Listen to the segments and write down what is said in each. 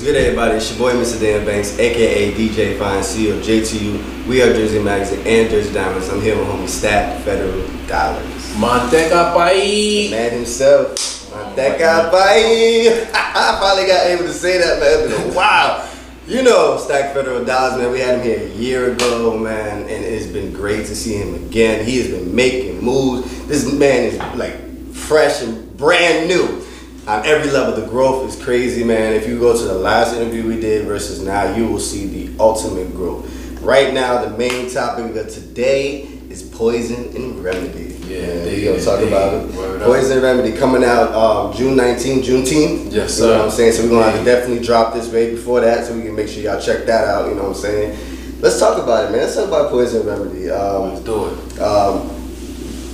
What's good, everybody? It's your boy, Mr. Dan Banks, aka DJ Fine C of JTU. We are Jersey Magazine and Jersey Diamondz. I'm here with homie Stack Federal Dollahs. Manteca país. Man himself. Manteca Pai. I finally got able to say that, man. It's been a while. You know, Stack Federal Dollahs, man. We had him here a year ago, man, and it's been great to see him again. He has been making moves. This man is like fresh and brand new on every level. The growth is crazy, man. If you go to the last interview we did versus now, you will see the ultimate growth. Right now, the main topic of today is poison and remedy. Yeah, man, they- we gonna talk they- about it. up. Poison and remedy coming out um, June 19th, Juneteenth. Yes, You know what I'm saying? So we're gonna have to definitely drop this way before that, so we can make sure y'all check that out. You know what I'm saying? Let's talk about it, man. Let's talk about poison and remedy. Um, Let's do it. um,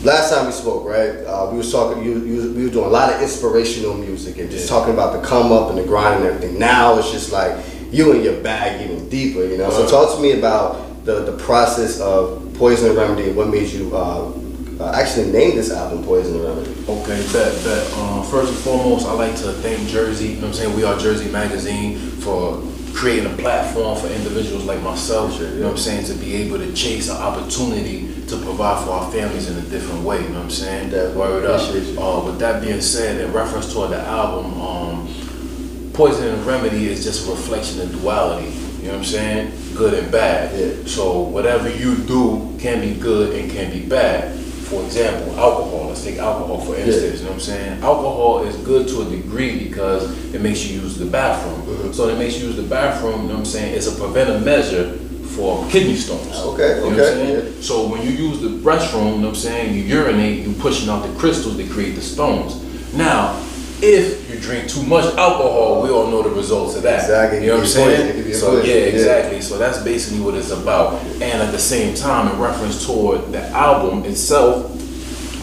last time we spoke, right? Uh, we was talking. You, you, we were doing a lot of inspirational music and just talking about the come up and the grind and everything. Now it's just like you and your bag even deeper, you know. So talk to me about the the process of Poison and Remedy and what made you uh, uh, actually name this album Poison Remedy. Okay, bet, bet. Um, first and foremost, I like to thank Jersey, you know what I'm saying? We are Jersey Magazine for creating a platform for individuals like myself, Sure, you know what I'm saying, to be able to chase an opportunity to provide for our families in a different way, you know what I'm saying? Definitely. Word up. You. Uh, with that being said, in reference toward the album, um, Poison and Remedy is just a reflection of duality. You know what I'm saying? Good and bad. Yeah. So whatever you do can be good and can be bad. For example, alcohol. Let's take alcohol for instance. You know what I'm saying? Alcohol is good to a degree because it makes you use the bathroom. Mhm. So it makes you use the bathroom. You know what I'm saying? It's a preventive measure for kidney stones. Okay, You know what I'm okay, yeah. So when you use the restroom, you know what I'm saying, you urinate, You're pushing out the crystals that create the stones. Now, if you drink too much alcohol, we all know the results of that. Exactly. You know what I'm It could be poison. It saying? So yeah, exactly. So that's basically what it's about. And at the same time, in reference toward the album itself,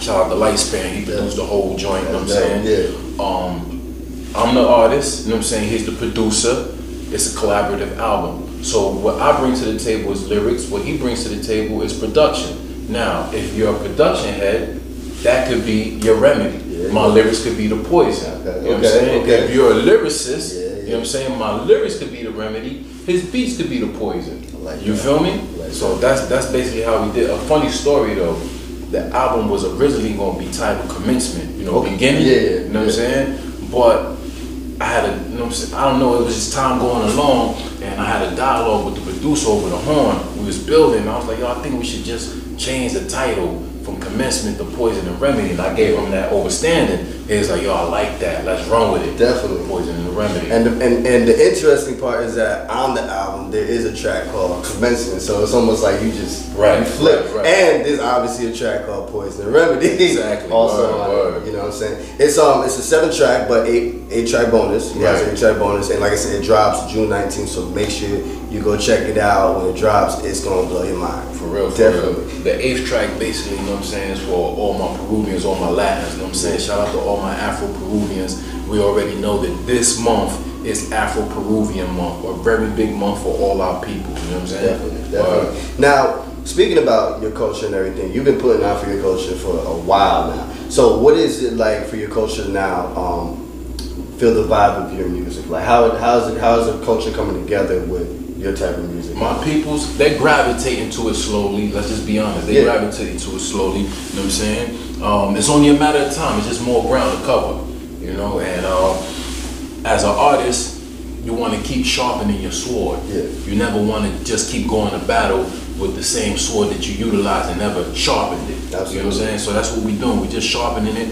shout out to Lightspan, he produced the whole joint, you know what I'm saying? Yeah. Um, I'm the artist, you know what I'm saying? He's the producer. It's a collaborative album. So what I bring to the table is lyrics. What he brings to the table is production. Now, if you're a production head, that could be your remedy. Yeah. My lyrics could be the poison. Okay, You know what I'm okay, saying? okay. If you're a lyricist, Yeah, you know what I'm saying? My lyrics could be the remedy. His beats could be the poison. Like you that. feel me? Like so that's that's basically how we did. A funny story though. The album was originally gonna be titled Commencement. You know, Okay. beginning. Yeah, yeah, You know what I'm saying? But I had a, you know what I'm saying? I don't know, it was just time going along, and I had a dialogue with the producer over the horn. We was building, I was like, yo, I think we should just change the title from commencement to poison and remedy. And I gave him that overstanding. He was like, yo, I like that. Let's run with it. Definitely. Poison and remedy. And the, and and the interesting part is that on the album there is a track called Commencement, so it's almost like you just Right, you flip. right, right. And there's obviously a track called Poison and Remedy. Exactly, also, word, word. you know what I'm saying? It's um it's a seven track but eight eight track bonus. Yeah, Right. eight track bonus, and like I said, it drops June 19th. So make sure you go check it out when it drops. It's gonna blow your mind. For real, for Definitely. real. The eighth track basically, you know what I'm saying, is for all my Peruvians, all my Latins, you know what I'm saying? Shout out to all my Afro Peruvians. We already know that this month is Afro Peruvian month, a very big month for all our people, you know what I'm saying? Definitely, definitely. Now, speaking about your culture and everything, you've been putting out for your culture for a while now. So, what is it like for your culture now? Um, feel the vibe of your music. Like, how how's it how's the culture coming together with your type of music? My peoples, they gravitate into it slowly. Let's just be honest. They Yeah. gravitate into it slowly. You know what I'm saying? Um, it's only a matter of time. It's just more ground to cover. You know, and uh, as an artist, you want to keep sharpening your sword. Yeah. You never want to just keep going to battle with the same sword that you utilized and never sharpened it. You know what I'm saying? So that's what we're doing. We're just sharpening it,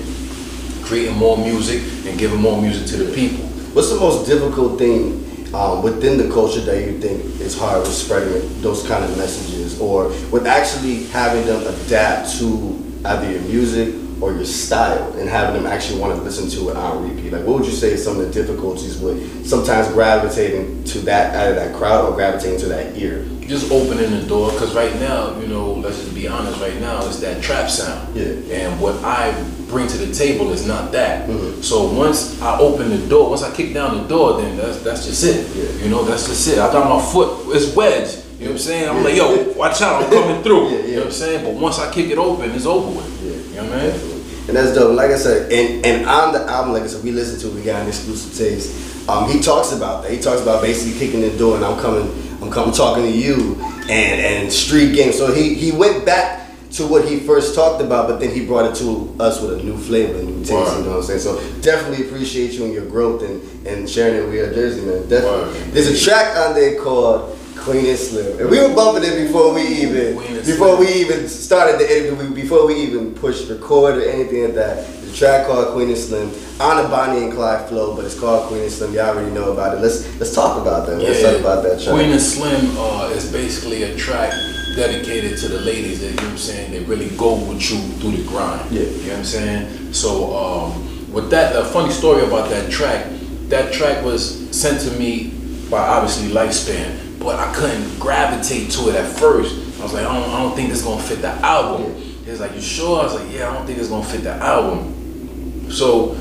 creating more music, and giving more music to the people. What's the most difficult thing um, within the culture that you think is hard with spreading those kind of messages, or with actually having them adapt to either your music or your style, and having them actually want to listen to it on repeat? Like, what would you say is some of the difficulties with sometimes gravitating to that out of that crowd or gravitating to that ear? just opening the door because right now you know let's just be honest right now it's that trap sound Yeah. and what i bring to the table is not that Mhm. so once i open the door once i kick down the door then that's that's just it Yeah. you know that's just it i got my foot it's wedged you know what i'm saying i'm like yo watch out i'm coming through Yeah, yeah. you know what i'm saying but once i kick it open it's over with Yeah. You know what i mean and that's dope. Like I said, and and on the album, like I said, we listened to, it, we got an exclusive taste. Um, he talks about that. He talks about basically kicking the door, and I'm coming, I'm coming talking to you, and and street game. So he he went back to what he first talked about, but then he brought it to us with a new flavor, a new taste. You know what I'm saying? So definitely appreciate you and your growth and, and sharing it with your Jersey, man. Definitely. There's a track on there called Queen and Slim, and we were bumping it before we even before Slim. we even started the interview, before we even pushed record or anything like that. A track called Queen and Slim on a Bonnie and Clyde flow, but it's called Queen and Slim. Y'all already know about it. Let's let's talk about that. Let's talk about that track. Queen and Slim uh, is basically a track dedicated to the ladies that, you know what I'm saying, they really go with you through the grind. Yeah. You know what I'm saying? So, um, with that, a funny story about that track, that track was sent to me by obviously Lifespan, but I couldn't gravitate to it at first. I was like, I don't, I don't think this gonna fit the album. He was like, you sure? I was like, yeah, I don't think it's gonna fit the album. So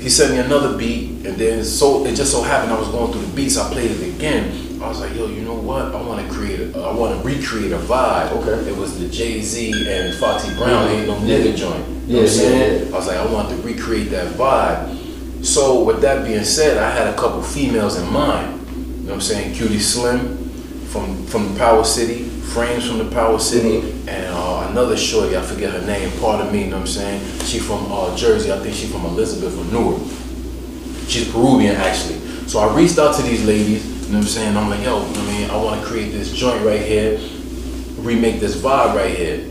he sent me another beat, and then so it just so happened I was going through the beats. I played it again. I was like, yo, you know what? I want to create, a, I want to recreate a vibe. Okay. It was the Jay Z and Foxy Brown ain't no nigga joint. You know Yeah, what I'm saying? I was like, I want to recreate that vibe. So with that being said, I had a couple females in mind. You know what I'm saying? Cutie Slim from from the Power City, Frames from the Power City, Mm-hmm. and uh, another shorty, I forget her name, part of me, you know what I'm saying? She from uh, Jersey, I think she from Elizabeth or Newark. She's Peruvian actually. So I reached out to these ladies, you know what I'm saying? I'm like, yo, I mean, I want to create this joint right here, remake this vibe right here.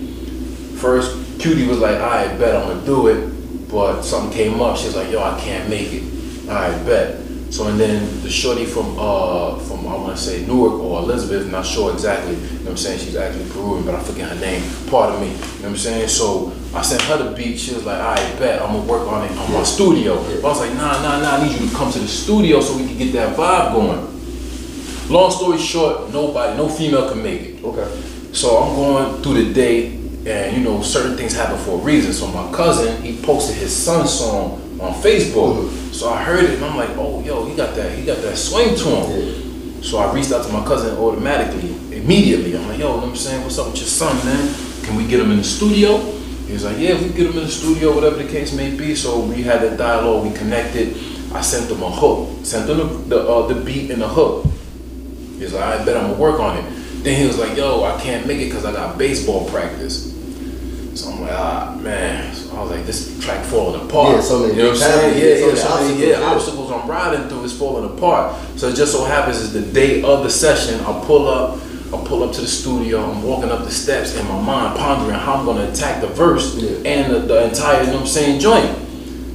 First, Cutie was like, I bet I'm gonna do it, but something came up. she's like, yo, I can't make it. I bet. So and then the shorty from uh from I want to say Newark or Elizabeth, not sure exactly. You know what I'm saying? She's actually Peruvian, but I forget her name. Pardon me. You know what I'm saying? So I sent her the beat. She was like, I bet I'm gonna work on it on my studio. But I was like, nah, nah, nah. I need you to come to the studio so we can get that vibe going. Long story short, nobody, no female can make it. Okay. So I'm going through the day, and you know, certain things happen for a reason. So my cousin, he posted his son's song on Facebook. So I heard it, and I'm like, oh, yo, he got that, he got that swing to him. So I reached out to my cousin automatically, immediately. I'm like, yo, you know what I'm saying, what's up with your son, man? Can we get him in the studio? He was like, yeah, we get him in the studio, whatever the case may be. So we had that dialogue, we connected. I sent him a hook, sent him the the, uh, the beat and the hook. He was like, I bet I'm gonna work on it. Then he was like, yo, I can't make it because I got baseball practice. So I'm like, ah, man. So I was like, this track falling apart. Yeah, so many you know what I'm saying? Yeah, yeah, many so many obstacles, yeah, yeah. obstacles I'm riding through is falling apart. So it just so happens is the day of the session, I pull up, I pull up to the studio, I'm walking up the steps in my mind, pondering how I'm gonna attack the verse Yeah. and the, the entire, you know what I'm saying, joint.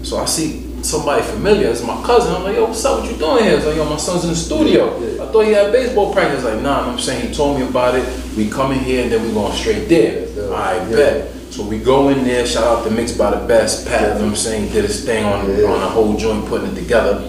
So I see somebody familiar, it's my cousin. I'm like, yo, what's up? What you doing here? It's like, yo, my son's in the studio. Yeah. I thought he had baseball practice. Like, nah, you know what I'm saying he told me about it. We come in here and then we going straight there. Yeah. I Yeah. bet. So we go in there, shout out to Mix by the Best, Pat, you know what I'm saying, did his thing on, Yeah. on the whole joint, putting it together.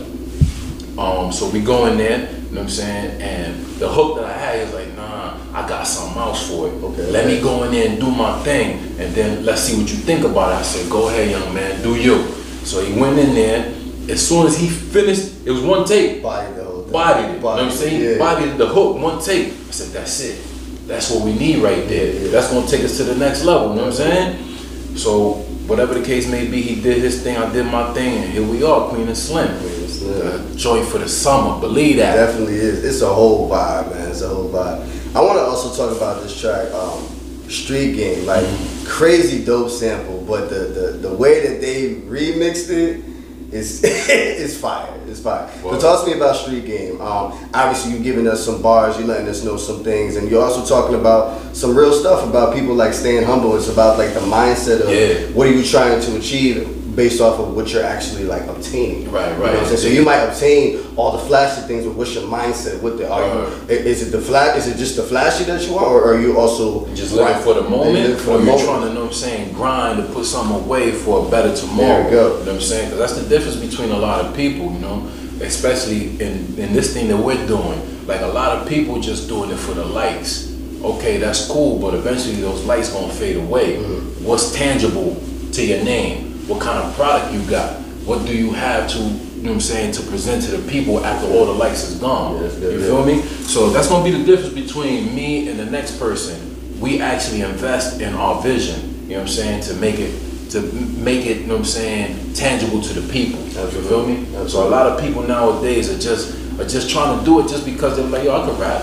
Um, so we go in there, you know what I'm saying, and the hook that I had is like, nah, I got something else for it. Okay, Let me go in there and do my thing, and then let's see what you think about it. I said, go ahead, young man, do you. So he went in there. As soon as he finished, it was one take. Body the whole thing. Bodied it. You know what I'm saying? yeah. Bodied the hook, one take. I said, that's it. That's what we need right there. That's gonna take us to the next level, you know what I'm saying? So whatever the case may be, he did his thing, I did my thing, and here we are, Queen and Slim. Queen and Slim. The joint for the summer, believe that. Definitely is. It's a whole vibe, man. It's a whole vibe. I want to also talk about this track, um, Street Game. Like crazy dope sample, but the, the the way that they remixed it is is fire. It's fire. So Wow. talk to me about Street Game. Um, obviously, you're giving us some bars, You're letting us know some things, and you're also talking about some real stuff about people like staying humble. It's about like the mindset of Yeah. what are you trying to achieve based off of what you're actually like obtaining. Right, You know right. what I'm saying? So you might obtain all the flashy things, but what's your mindset with it? Are you, Right. i- is it the flash? Is it just the flashy that you want, or are you also Just living for the moment, for or the you're moment. trying to, know what I'm saying, grind to put something away for a better tomorrow. There you go. You know what I'm saying? 'Cause that's the difference between a lot of people, you know, especially in, in this thing that we're doing. Like a lot of people just doing it for the likes. Okay, that's cool, but eventually those lights gonna fade away. Mm-hmm. What's tangible to your name? What kind of product you got? What do you have to, you know what I'm saying, to present to the people after all the likes is gone? Yeah, that's good, you yeah. feel me? So that's gonna be the difference between me and the next person. We actually invest in our vision, you know what I'm saying, to make it to make it, you know what I'm saying, tangible to the people. You feel me? So a lot of people nowadays are just are just trying to do it just because they're like, yo, I can rap.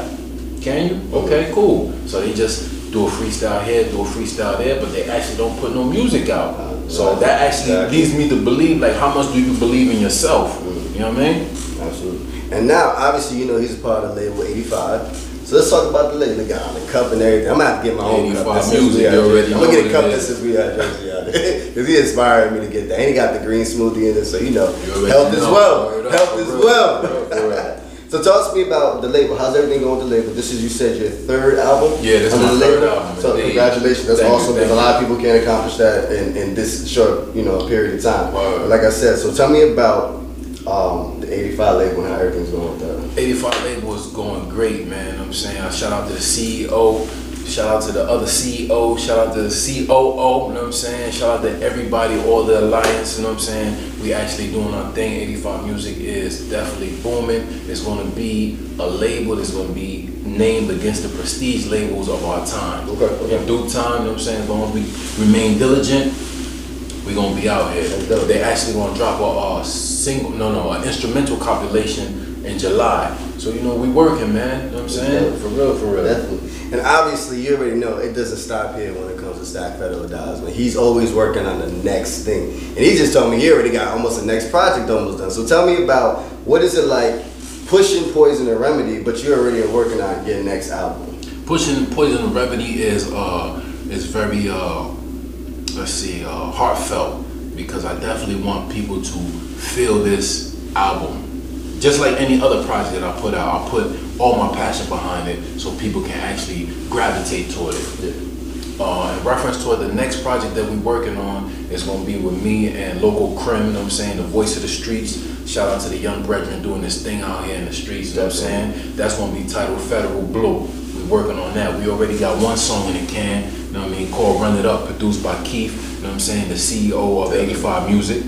Can you? Okay, cool. So they just do a freestyle here, do a freestyle there, but they actually don't put no music out. So that actually Exactly. leads me to believe, like, how much do you believe in yourself? Mm-hmm. You know what I mean? Absolutely. And now, obviously, you know he's a part of the label 85. So let's talk about the label. They got the cup and everything. I'm gonna have to get my own cup. Music, already I'm gonna get a cup that is. says we got Jersey out Because he inspired me to get that. And he got the green smoothie in it, so you know, You health as well. Health as well. Word up, word up. So talk to me about the label. How's everything going with the label? This is, you said, your third album? Yeah, this is my third label? album, So indeed. congratulations. That's Thank awesome because a lot of people can't accomplish that in, in this short, you know, period of time. Like I said, so tell me about um, the 85 label and how everything's going with that. 85 label is going great, man. You know what I'm saying, I shout out to the CEO, shout out to the other CEO, shout out to the COO, you know what I'm saying? Shout out to everybody, all the alliance, you know what I'm saying? We actually doing our thing. 85 Music is definitely booming. It's gonna be a label that's gonna be named against the prestige labels of our time. Okay, okay. In due time, you know what I'm saying? As long as we remain diligent, we're gonna be out here. They actually gonna drop a, a single, no, no, an instrumental compilation in July. So you know we working, man. You know what I'm saying? For real, for real. Definitely. And obviously, you already know it doesn't stop here when it comes to Stack Federal Dollahs. Man, he's always working on the next thing. And he just told me he already got almost the next project almost done. So tell me about what is it like pushing Poison and Remedy, but you're already working on your next album. Pushing Poison and Remedy is uh is very uh let's see uh heartfelt because I definitely want people to feel this album. Just like any other project that I put out, I put all my passion behind it so people can actually gravitate toward it. Uh, in reference toward the next project that we're working on is going to be with me and local Crim, you know what I'm saying, the voice of the streets. Shout out to the young brethren doing this thing out here in the streets, you know what I'm saying? That's going to be titled Federal Blue. We're working on that. We already got one song in the can, you know what I mean, called Run It Up, produced by Keith, you know what I'm saying, the CEO of 85 Music.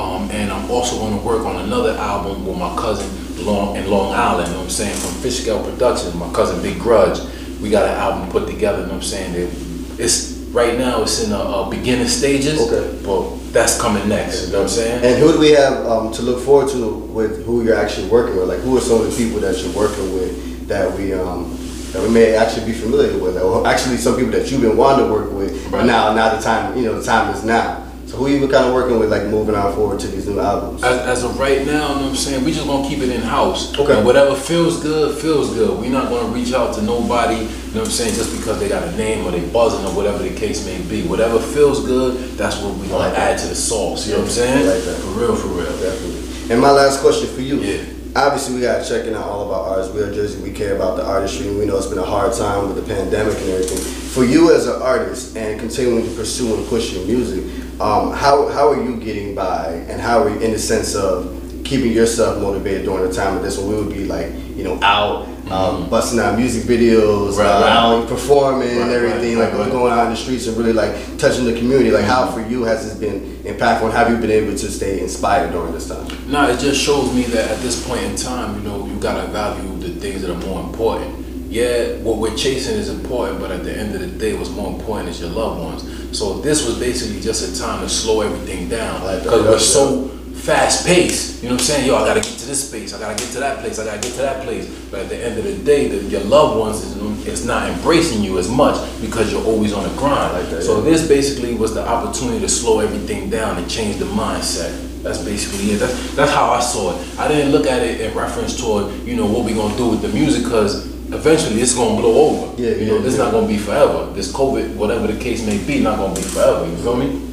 Um, and I'm also going to work on another album with my cousin Long in Long Island, you know what I'm saying, from Fish Scale Productions, my cousin Big Grudge. We got an album put together, you know what I'm saying, that it's right now it's in the uh, beginning stages, Okay. but that's coming next, you know what I'm saying? And who do we have um, to look forward to with who you're actually working with? Like, who are some of the people that you're working with that we um, that we may actually be familiar with, or actually some people that you've been wanting to work with, but now now the time you know the time is now. So who you been kind of working with, like moving on forward to these new albums? As, as of right now, you know what I'm saying, we just gonna keep it in house. Okay. And whatever feels good, feels good. We're not gonna reach out to nobody, you know what I'm saying, just because they got a name or they buzzing or whatever the case may be. Whatever feels good, that's what we gonna like that. add to the sauce. You know what I'm saying? Like that. For real, for real. Definitely. And my last question for you. Yeah. Obviously, we got to check in on all of our artists. We are Jersey. We care about the artistry. We know it's been a hard time with the pandemic and everything. For you as an artist and continuing to pursue and push your music, um, how how are you getting by, and how are you in the sense of keeping yourself motivated during the time of this when we would be like, you know, out um, busting out music videos, Right, uh, right. out performing and everything, right, like right, right. going out in the streets and really like touching the community. Like, how for you has this been impactful, and have you been able to stay inspired during this time? No, it just shows me that at this point in time, you know, you gotta value the things that are more important. Yeah, what we're chasing is important, but at the end of the day, what's more important is your loved ones. So this was basically just a time to slow everything down Like because we're so fast paced. You know what I'm saying? Yo, I gotta get to this space. I gotta get to that place. I gotta get to that place. But at the end of the day, the, your loved ones is, is not embracing you as much because you're always on the grind. Like that, so yeah. this basically was the opportunity to slow everything down and change the mindset. That's basically it. That's, that's how I saw it. I didn't look at it in reference toward, you know, what we gonna do with the music because eventually it's gonna blow over. Yeah, you know, yeah, this yeah. not gonna be forever. This COVID, whatever the case may be, not gonna be forever. You feel me?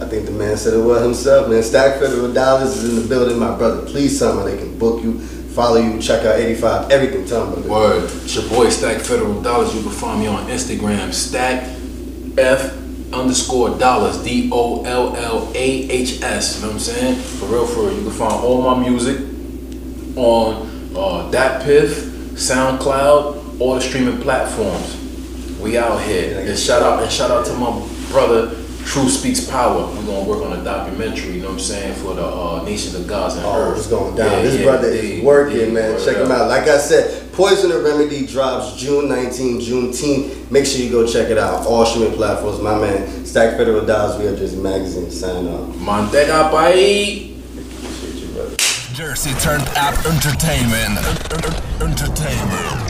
I think the man said it well himself, man. Stack Federal Dollahs is in the building, my brother. Please tell them they can book you, follow you, check out 85, everything. Tell them, brother. Word. It's your boy Stack Federal Dollahs. You can find me on Instagram, Stack F underscore dollahs. D O L L A H S. You know what I'm saying? For real, for real. You can find all my music on uh, DatPiff, SoundCloud, all the streaming platforms. We out here. And shout out and shout out to my brother Truth Speaks Power. We're gonna work on a documentary, you know what I'm saying, for the uh, Nations of Gods and Oh, Earth. it's going down. Yeah, this yeah, brother yeah, is working, man. Check him out. Like I said, Poison the Remedy drops June 19, Juneteenth. Make sure you go check it out. All streaming platforms. My man, Stack Federal Dollahs. We are just magazine. Sign up. Mantega Pai. Jersey turned up entertainment. Entertainment.